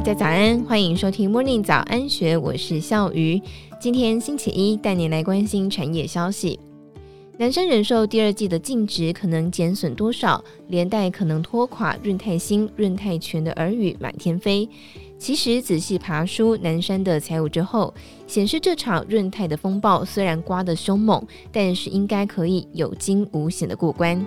大家早安，欢迎收听 Morning 早安学，我是笑鱼。今天星期一，带您来关心产业消息。南山人寿第二季的净值可能减损多少，连带可能拖垮润泰新、润泰全的耳语满天飞。其实仔细爬梳南山的财务之后，显示这场润泰的风暴虽然刮得凶猛，但是应该可以有惊无险的过关。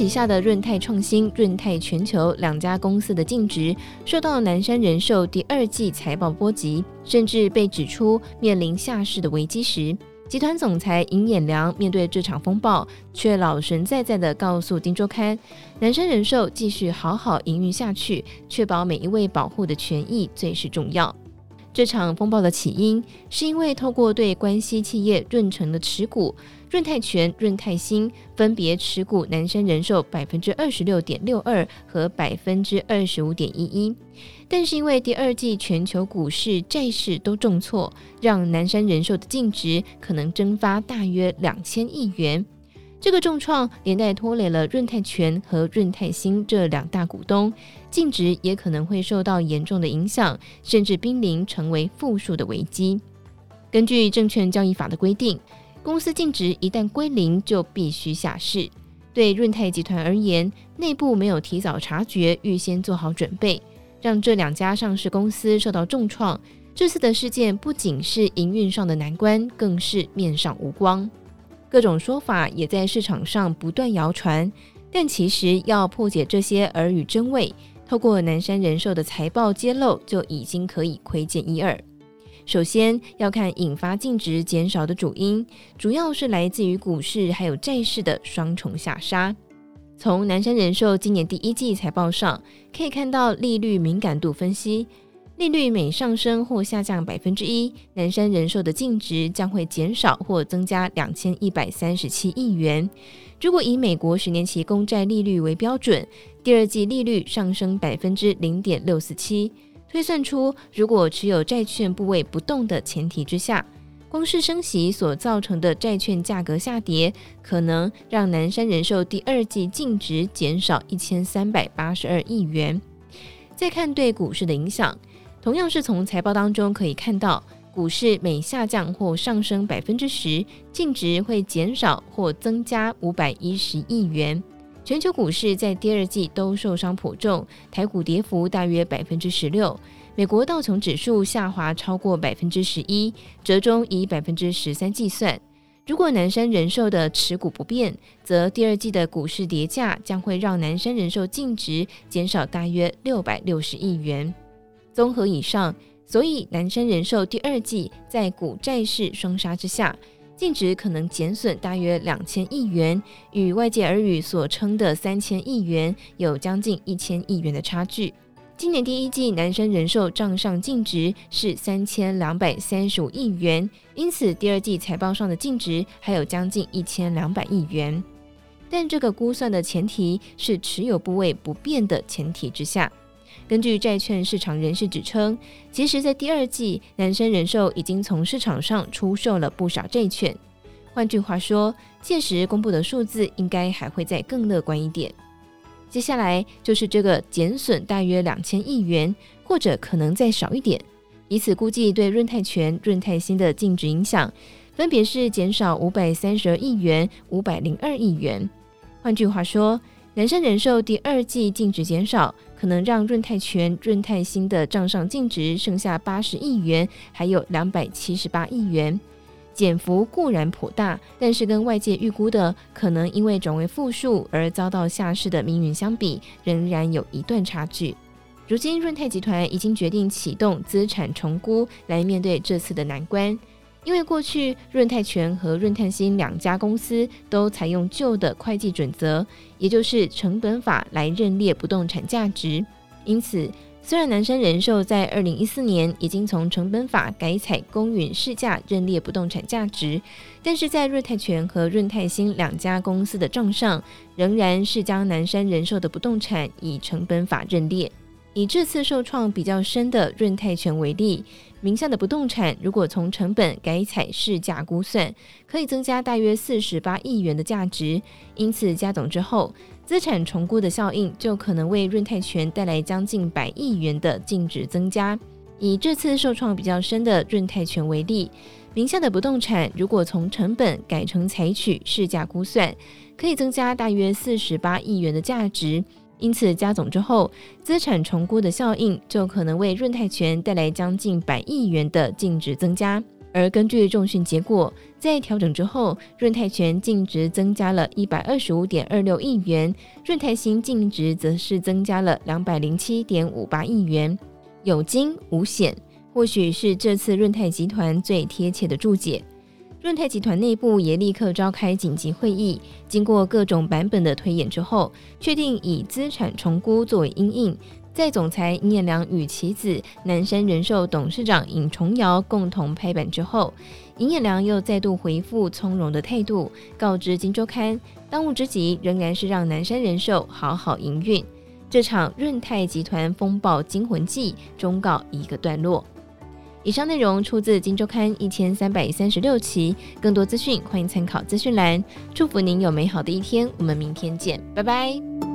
旗下的润泰创新、润泰全球两家公司的净值受到南山人寿第二季财报波及，甚至被指出面临下市的危机时，集团总裁尹衍梁面对这场风暴，却老神在在地告诉《丁周刊》，南山人寿继续好好营运下去，确保每一位保护的权益最是重要。这场风暴的起因，是因为透过对关系企业润成的持股，润泰全、润泰新分别持股南山人寿百分之二十六点六二和百分之二十五点一一，但是因为第二季全球股市、债市都重挫，让南山人寿的净值可能蒸发大约两千亿元。这个重创连带拖累了润泰全和润泰新这两大股东，净值也可能会受到严重的影响，甚至濒临成为负数的危机。根据证券交易法的规定，公司净值一旦归零，就必须下市。对润泰集团而言，内部没有提早察觉，预先做好准备，让这两家上市公司受到重创。这次的事件不仅是营运上的难关，更是面上无光。各种说法也在市场上不断谣传，但其实要破解这些耳语真伪，透过南山人寿的财报揭露就已经可以窥见一二。首先要看引发净值减少的主因，主要是来自于股市还有债市的双重下杀。从南山人寿今年第一季财报上可以看到利率敏感度分析。利率每上升或下降百分之一，南山人寿的净值将会减少或增加两千一百三十七亿元。如果以美国十年期公债利率为标准，第二季利率上升百分之零点六四七，推算出如果持有债券部位不动的前提之下，光是升息所造成的债券价格下跌，可能让南山人寿第二季净值减少一千三百八十二亿元。再看对股市的影响。同样是从财报当中可以看到，股市每下降或上升百分之十，净值会减少或增加五百一十亿元。全球股市在第二季都受伤颇重，台股跌幅大约百分之十六，美国道琼指数下滑超过百分之十一，折中以百分之十三计算。如果南山人寿的持股不变，则第二季的股市跌价将会让南山人寿净值减少大约六百六十亿元。综合以上，所以南山人寿第二季在股债市双杀之下，净值可能减损大约两千亿元，与外界耳语所称的三千亿元有将近一千亿元的差距。今年第一季南山人寿账上净值是三千两百三十五亿元，因此第二季财报上的净值还有将近一千两百亿元。但这个估算的前提是持有部位不变的前提之下。根据债券市场人士指称，其实，在第二季，南山人寿已经从市场上出售了不少债券。换句话说，届时公布的数字应该还会再更乐观一点。接下来就是这个减损大约两千亿元，或者可能再少一点，以此估计对润泰全、润泰新的净值影响，分别是减少五百三十二亿元、五百零二亿元。换句话说，南山人寿第二季净值减少，可能让润泰全、润泰新的账上净值剩下八十亿元，还有两百七十八亿元，减幅固然颇大，但是跟外界预估的可能因为转为负数而遭到下市的命运相比，仍然有一段差距。如今润泰集团已经决定启动资产重估来面对这次的难关。因为过去润泰全和润泰新两家公司都采用旧的会计准则，也就是成本法来认列不动产价值。因此，虽然南山人寿在二零一四年已经从成本法改采公允市价认列不动产价值，但是在润泰全和润泰新两家公司的账上，仍然是将南山人寿的不动产以成本法认列。以这次受创比较深的润泰泉为例，名下的不动产如果从成本改采市价估算，可以增加大约四十八亿元的价值。因此加总之后，资产重估的效应就可能为润泰泉带来将近百亿元的净值增加。以这次受创比较深的润泰泉为例，名下的不动产如果从成本改成采取市价估算，可以增加大约四十八亿元的价值。因此加总之后，资产重估的效应就可能为润泰全带来将近百亿元的净值增加。而根据重讯结果，在调整之后，润泰全净值增加了一百二十五点二六亿元，润泰新净值则是增加了两百零七点五八亿元。有惊无险，或许是这次润泰集团最贴切的注解。润泰集团内部也立刻召开紧急会议，经过各种版本的推演之后，确定以资产重估作为因应。在总裁尹衍梁与其子南山人寿董事长尹崇尧共同拍板之后，尹衍梁又再度回复从容的态度，告知《金周刊》，当务之急仍然是让南山人寿好好营运。这场润泰集团风暴惊魂记终告一个段落。以上内容出自《金周刊》一千三百三十六期，更多资讯欢迎参考资讯栏。祝福您有美好的一天，我们明天见，拜拜。